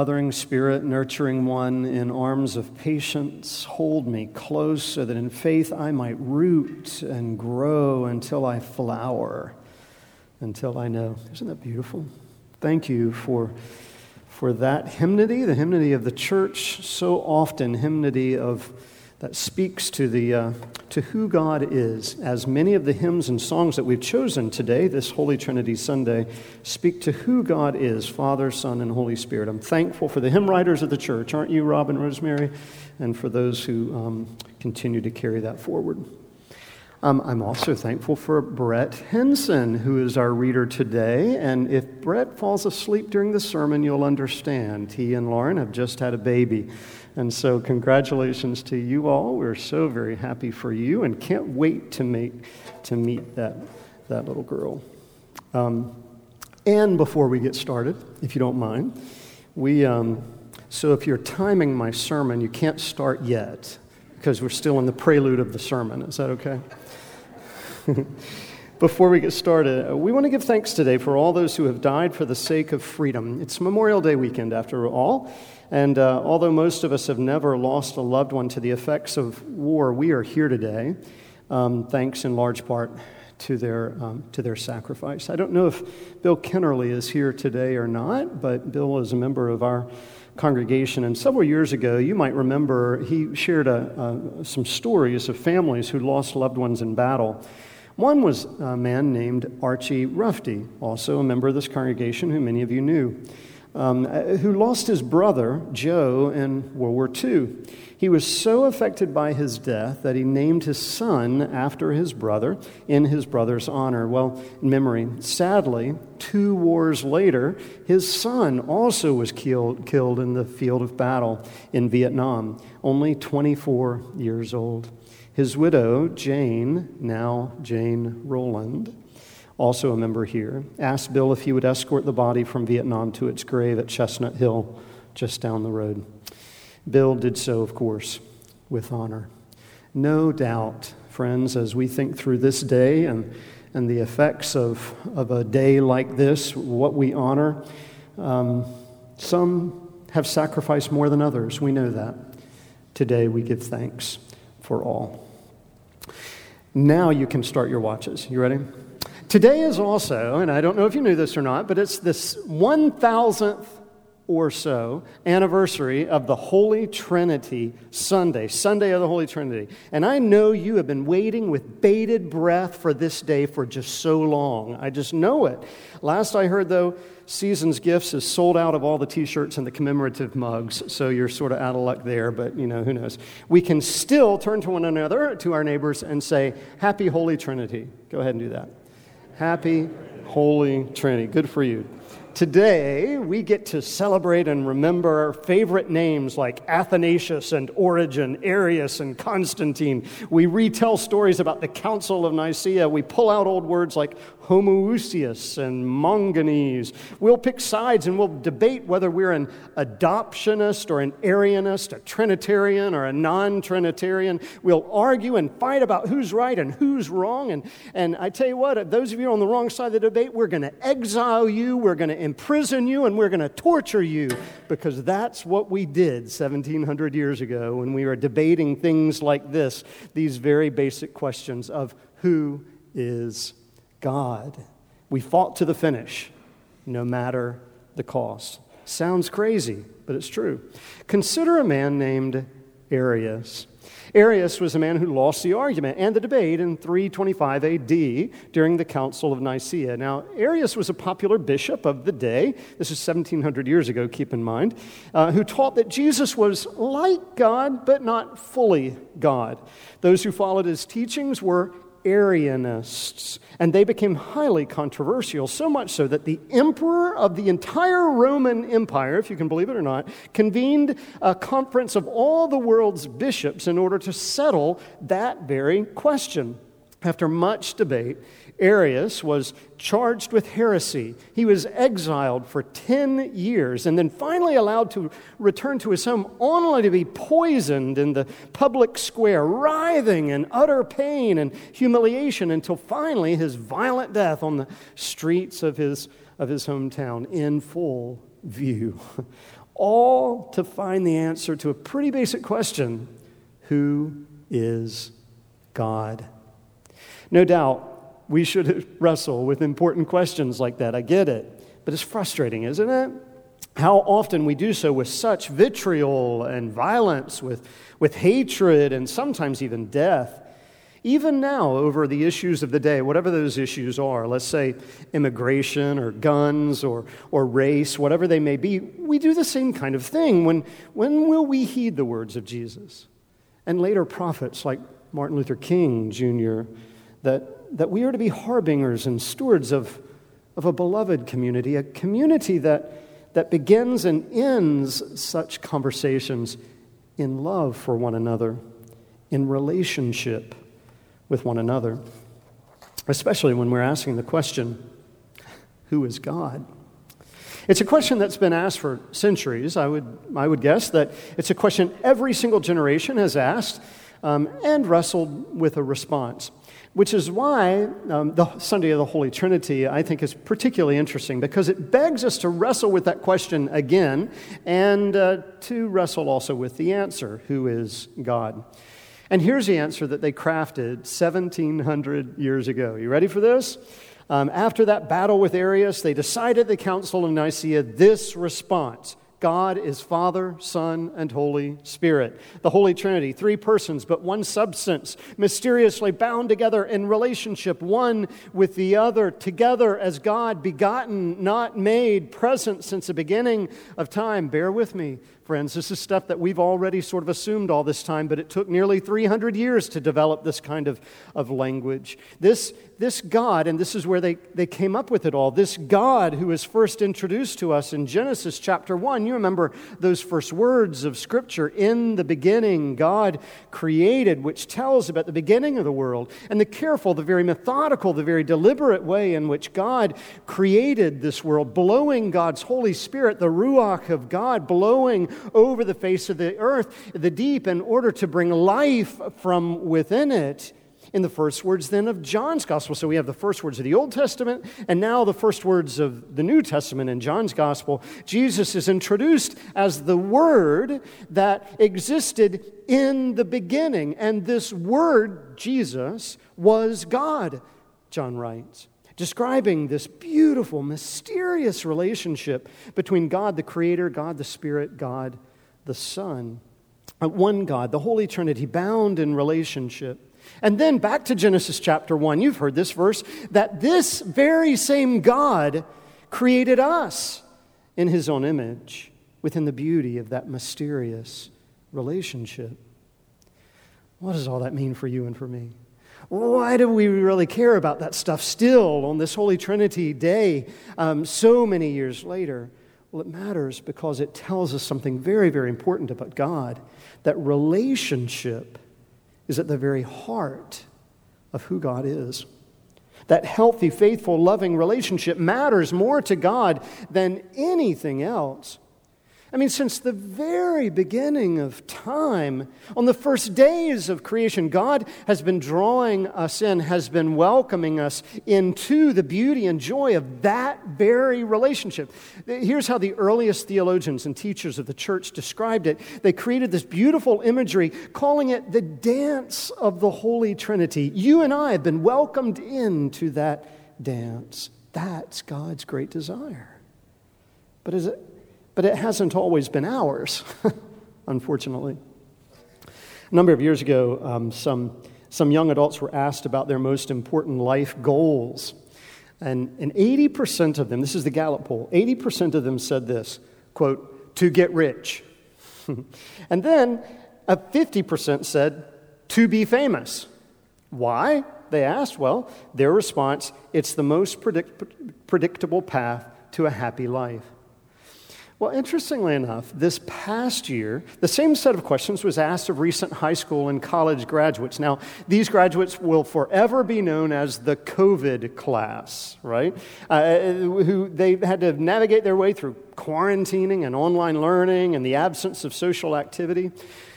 Mothering Spirit, nurturing one in arms of patience, hold me close so that in faith I might root and grow until I flower, until I know. Isn't that beautiful? Thank you for, for that hymnody, the hymnody of the church, so often hymnody of that speaks to, the, uh, to who God is, as many of the hymns and songs that we've chosen today, this Holy Trinity Sunday, speak to who God is Father, Son, and Holy Spirit. I'm thankful for the hymn writers of the church, aren't you, Rob and Rosemary? And for those who um, continue to carry that forward. Um, I'm also thankful for Brett Henson, who is our reader today. And if Brett falls asleep during the sermon, you'll understand. He and Lauren have just had a baby. And so, congratulations to you all. We're so very happy for you and can't wait to, make, to meet that, that little girl. Um, and before we get started, if you don't mind, we, um, so if you're timing my sermon, you can't start yet because we're still in the prelude of the sermon. Is that okay? Before we get started, uh, we want to give thanks today for all those who have died for the sake of freedom. It's Memorial Day weekend, after all. And uh, although most of us have never lost a loved one to the effects of war, we are here today, um, thanks in large part to their, um, to their sacrifice. I don't know if Bill Kennerly is here today or not, but Bill is a member of our congregation. And several years ago, you might remember, he shared a, some stories of families who lost loved ones in battle. One was a man named Archie Rufty, also a member of this congregation who many of you knew um, who lost his brother, Joe, in World War II. He was so affected by his death that he named his son after his brother in his brother's honor, well, in memory. Sadly, two wars later, his son also was killed, killed in the field of battle in Vietnam, only 24 years old. His widow, Jane, now Jane Rowland, also a member here, asked Bill if he would escort the body from Vietnam to its grave at Chestnut Hill, just down the road. Bill did so, of course, with honor. No doubt, friends, as we think through this day and, and the effects of, of a day like this, what we honor, um, some have sacrificed more than others. We know that. Today we give thanks for all. Now you can start your watches. You ready? Today is also, and I don't know if you knew this or not, but it's this 1000th or so anniversary of the Holy Trinity Sunday, Sunday of the Holy Trinity. And I know you have been waiting with bated breath for this day for just so long. I just know it. Last I heard, though, Season's Gifts is sold out of all the t shirts and the commemorative mugs, so you're sort of out of luck there, but you know, who knows. We can still turn to one another, to our neighbors, and say, Happy Holy Trinity. Go ahead and do that. Happy Holy Trinity. Good for you. Today, we get to celebrate and remember our favorite names like Athanasius and Origen, Arius and Constantine. We retell stories about the Council of Nicaea. We pull out old words like homoousios and manganese. We'll pick sides and we'll debate whether we're an adoptionist or an Arianist, a Trinitarian or a non Trinitarian. We'll argue and fight about who's right and who's wrong. And, and I tell you what, those of you on the wrong side of the debate, we're going to exile you, we're going to imprison you, and we're going to torture you because that's what we did 1700 years ago when we were debating things like this, these very basic questions of who is God. We fought to the finish, no matter the cost. Sounds crazy, but it's true. Consider a man named Arius. Arius was a man who lost the argument and the debate in 325 AD during the Council of Nicaea. Now, Arius was a popular bishop of the day. This is 1700 years ago, keep in mind, uh, who taught that Jesus was like God, but not fully God. Those who followed his teachings were Arianists, and they became highly controversial, so much so that the emperor of the entire Roman Empire, if you can believe it or not, convened a conference of all the world's bishops in order to settle that very question. After much debate, Arius was charged with heresy. He was exiled for 10 years and then finally allowed to return to his home only to be poisoned in the public square, writhing in utter pain and humiliation until finally his violent death on the streets of his, of his hometown in full view. all to find the answer to a pretty basic question Who is God? No doubt we should wrestle with important questions like that. I get it. But it's frustrating, isn't it? How often we do so with such vitriol and violence, with, with hatred and sometimes even death. Even now, over the issues of the day, whatever those issues are, let's say immigration or guns or, or race, whatever they may be, we do the same kind of thing. When, when will we heed the words of Jesus? And later prophets like Martin Luther King Jr., that, that we are to be harbingers and stewards of, of a beloved community, a community that, that begins and ends such conversations in love for one another, in relationship with one another, especially when we're asking the question, Who is God? It's a question that's been asked for centuries. I would, I would guess that it's a question every single generation has asked um, and wrestled with a response which is why um, the Sunday of the Holy Trinity, I think, is particularly interesting because it begs us to wrestle with that question again and uh, to wrestle also with the answer who is God? And here's the answer that they crafted 1700 years ago. You ready for this? Um, after that battle with Arius, they decided the Council of Nicaea this response God is Father, Son, and Holy Spirit. The Holy Trinity, three persons, but one substance, mysteriously bound together in relationship, one with the other, together as God, begotten, not made, present since the beginning of time. Bear with me friends. This is stuff that we've already sort of assumed all this time, but it took nearly 300 years to develop this kind of, of language. This, this God, and this is where they, they came up with it all, this God who is first introduced to us in Genesis chapter 1. You remember those first words of Scripture in the beginning, God created, which tells about the beginning of the world, and the careful, the very methodical, the very deliberate way in which God created this world, blowing God's Holy Spirit, the Ruach of God, blowing over the face of the earth, the deep, in order to bring life from within it in the first words then of John's gospel. So we have the first words of the Old Testament and now the first words of the New Testament in John's gospel. Jesus is introduced as the Word that existed in the beginning. And this Word, Jesus, was God, John writes describing this beautiful, mysterious relationship between God the Creator, God the Spirit, God the Son. Uh, one God, the Holy Trinity, bound in relationship. And then back to Genesis chapter 1. You've heard this verse that this very same God created us in his own image within the beauty of that mysterious relationship. What does all that mean for you and for me? Why do we really care about that stuff still on this Holy Trinity day um, so many years later? Well, it matters because it tells us something very, very important about God that relationship is at the very heart of who God is. That healthy, faithful, loving relationship matters more to God than anything else. I mean, since the very beginning of time, on the first days of creation, God has been drawing us in, has been welcoming us into the beauty and joy of that very relationship. Here's how the earliest theologians and teachers of the church described it they created this beautiful imagery, calling it the dance of the Holy Trinity. You and I have been welcomed into that dance. That's God's great desire. But is it but it hasn't always been ours, unfortunately. A number of years ago, um, some, some young adults were asked about their most important life goals. And, and 80% of them, this is the Gallup poll, 80% of them said this quote, to get rich. and then a 50% said, to be famous. Why? They asked. Well, their response it's the most predict- predictable path to a happy life. Well, interestingly enough, this past year, the same set of questions was asked of recent high school and college graduates. Now, these graduates will forever be known as the COVID class, right? Uh, who they had to navigate their way through quarantining and online learning and the absence of social activity.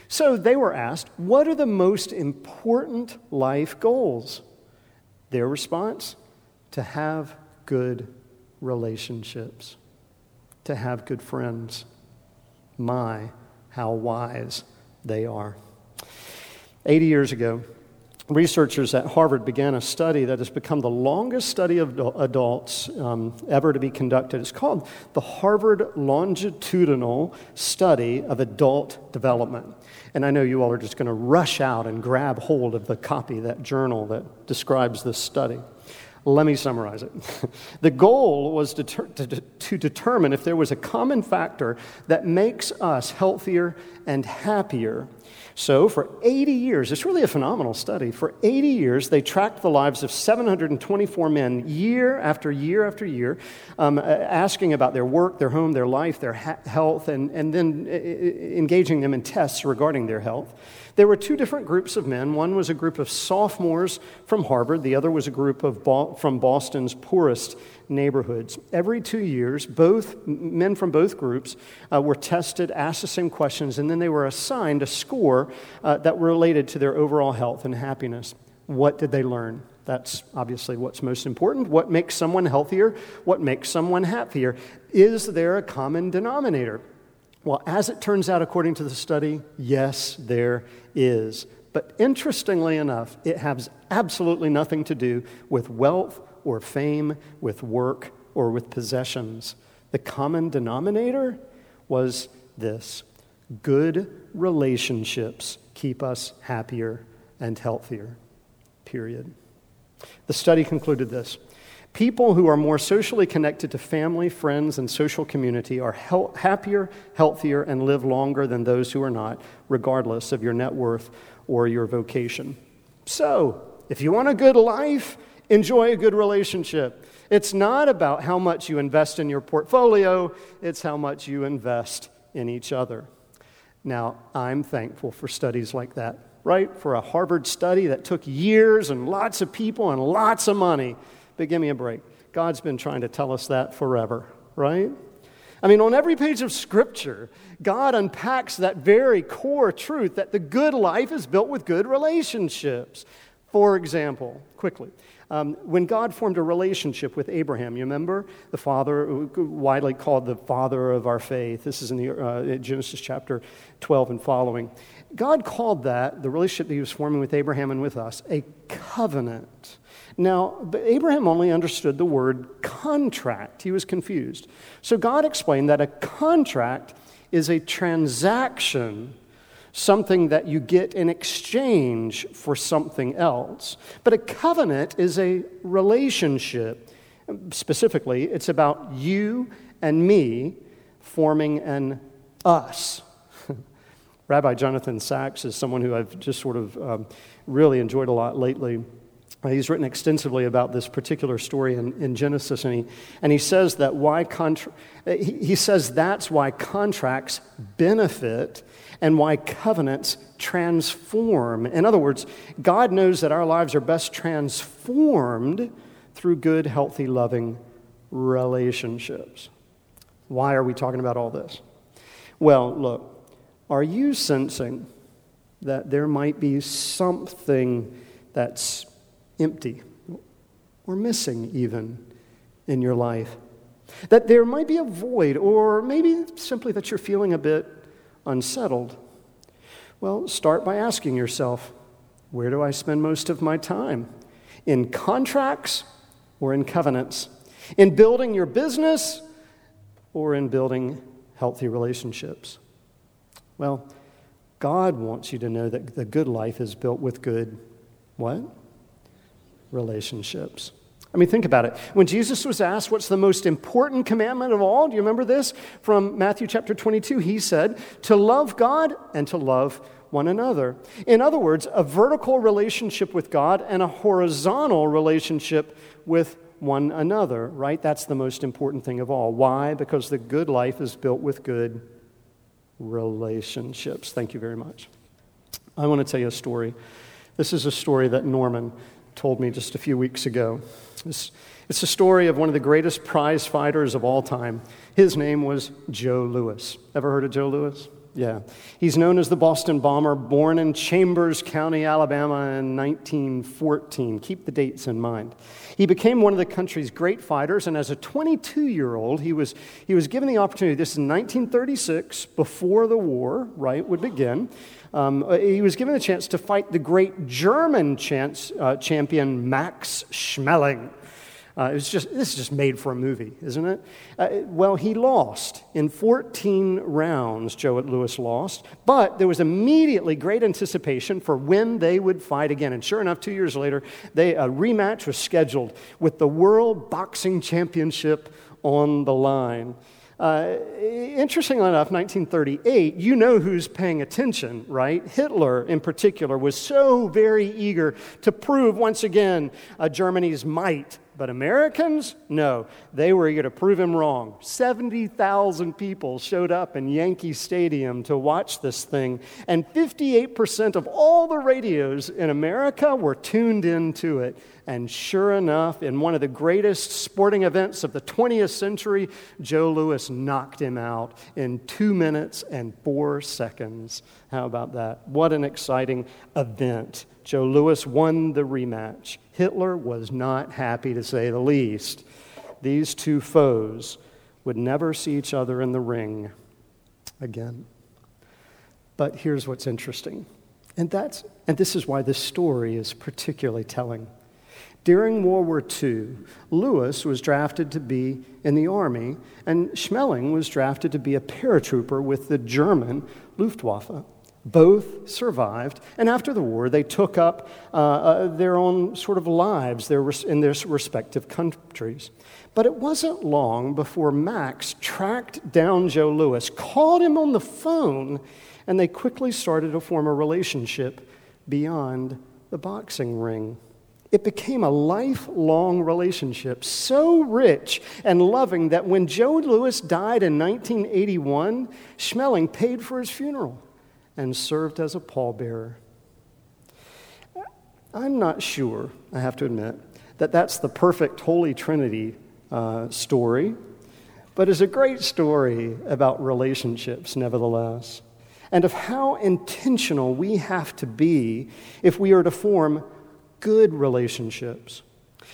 So they were asked, What are the most important life goals? Their response? To have good relationships to have good friends. My, how wise they are. 80 years ago, researchers at Harvard began a study that has become the longest study of adults um, ever to be conducted. It's called the Harvard Longitudinal Study of Adult Development. And I know you all are just going to rush out and grab hold of the copy, that journal that describes this study. Let me summarize it. the goal was to, to, to, determine if there was a common factor that makes us healthier and happier so, for 80 years, it's really a phenomenal study. For 80 years, they tracked the lives of 724 men year after year after year, um, asking about their work, their home, their life, their ha- health, and, and then engaging them in tests regarding their health. There were two different groups of men. One was a group of sophomores from Harvard, the other was a group of Bo- from Boston's poorest neighborhoods. Every two years, both men from both groups uh, were tested, asked the same questions, and then they were assigned a score uh, that related to their overall health and happiness. What did they learn? That's obviously what's most important. What makes someone healthier? What makes someone happier? Is there a common denominator? Well, as it turns out, according to the study, yes, there is. But interestingly enough, it has absolutely nothing to do with wealth or fame, with work or with possessions. The common denominator was this good relationships keep us happier and healthier. Period. The study concluded this People who are more socially connected to family, friends, and social community are happier, healthier, and live longer than those who are not, regardless of your net worth or your vocation. So, if you want a good life, enjoy a good relationship. It's not about how much you invest in your portfolio, it's how much you invest in each other. Now, I'm thankful for studies like that, right? For a Harvard study that took years and lots of people and lots of money but give me a break. God's been trying to tell us that forever, right? I mean, on every page of Scripture, God unpacks that very core truth that the good life is built with good relationships. For example, quickly, um, when God formed a relationship with Abraham, you remember? The father, widely called the father of our faith. This is in the, uh, Genesis chapter 12 and following. God called that, the relationship that he was forming with Abraham and with us, a covenant. Now, Abraham only understood the word contract. He was confused. So God explained that a contract is a transaction, something that you get in exchange for something else. But a covenant is a relationship. Specifically, it's about you and me forming an us. Rabbi Jonathan Sacks is someone who I've just sort of um, really enjoyed a lot lately. Uh, he's written extensively about this particular story in, in Genesis, and he, and he says that why contra- he, he says that's why contracts benefit and why covenants transform. In other words, God knows that our lives are best transformed through good, healthy, loving relationships. Why are we talking about all this? Well, look, are you sensing that there might be something that's empty or missing, even in your life. That there might be a void, or maybe simply that you're feeling a bit unsettled. Well, start by asking yourself where do I spend most of my time? In contracts or in covenants? In building your business or in building healthy relationships? Well, God wants you to know that the good life is built with good what? Relationships. I mean, think about it. When Jesus was asked, What's the most important commandment of all? Do you remember this? From Matthew chapter 22, he said, To love God and to love one another. In other words, a vertical relationship with God and a horizontal relationship with one another, right? That's the most important thing of all. Why? Because the good life is built with good relationships. Thank you very much. I want to tell you a story. This is a story that Norman told me just a few weeks ago. It's, it's a story of one of the greatest prize fighters of all time. His name was Joe Louis. Ever heard of Joe Louis? Yeah. He's known as the Boston Bomber, born in Chambers County, Alabama in 1914. Keep the dates in mind. He became one of the country's great fighters, and as a 22 year old, he was, he was given the opportunity. This is 1936, before the war, right, would begin. Um, he was given the chance to fight the great German chance, uh, champion Max Schmeling. Uh, it's just, this is just made for a movie, isn't it? Uh, well, he lost. In 14 rounds, Joe Louis lost, but there was immediately great anticipation for when they would fight again. And sure enough, two years later, they, a rematch was scheduled with the World Boxing Championship on the line. Uh, interestingly enough, 1938, you know who's paying attention, right? Hitler, in particular, was so very eager to prove once again uh, Germany's might but Americans, no, they were eager to prove him wrong. 70,000 people showed up in Yankee Stadium to watch this thing, and 58% of all the radios in America were tuned into it. And sure enough, in one of the greatest sporting events of the 20th century, Joe Louis knocked him out in two minutes and four seconds. How about that? What an exciting event. Joe Louis won the rematch. Hitler was not happy, to say the least. These two foes would never see each other in the ring again. But here's what's interesting. And, that's, and this is why this story is particularly telling. During World War II, Louis was drafted to be in the Army, and Schmeling was drafted to be a paratrooper with the German Luftwaffe. Both survived, and after the war, they took up uh, uh, their own sort of lives in their respective countries. But it wasn't long before Max tracked down Joe Louis, called him on the phone, and they quickly started to form a relationship beyond the boxing ring. It became a lifelong relationship, so rich and loving that when Joe Louis died in 1981, Schmeling paid for his funeral and served as a pallbearer. I'm not sure, I have to admit, that that's the perfect Holy Trinity uh, story, but it's a great story about relationships, nevertheless, and of how intentional we have to be if we are to form good relationships.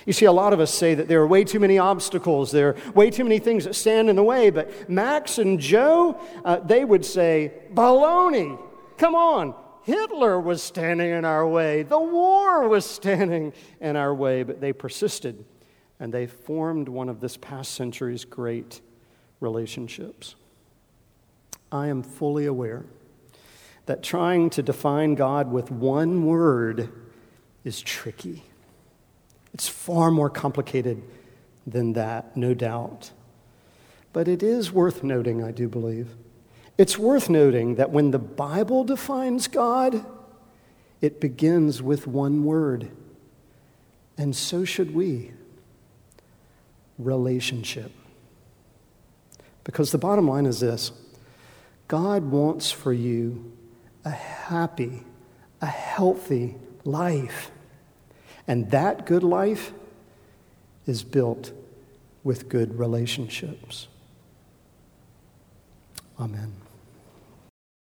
You see, a lot of us say that there are way too many obstacles, there are way too many things that stand in the way, but Max and Joe, uh, they would say, baloney. Come on. Hitler was standing in our way. The war was standing in our way, but they persisted and they formed one of this past century's great relationships. I am fully aware that trying to define God with one word is tricky. It's far more complicated than that, no doubt. But it is worth noting, I do believe, it's worth noting that when the Bible defines God, it begins with one word. And so should we relationship. Because the bottom line is this God wants for you a happy, a healthy life. And that good life is built with good relationships. Amen.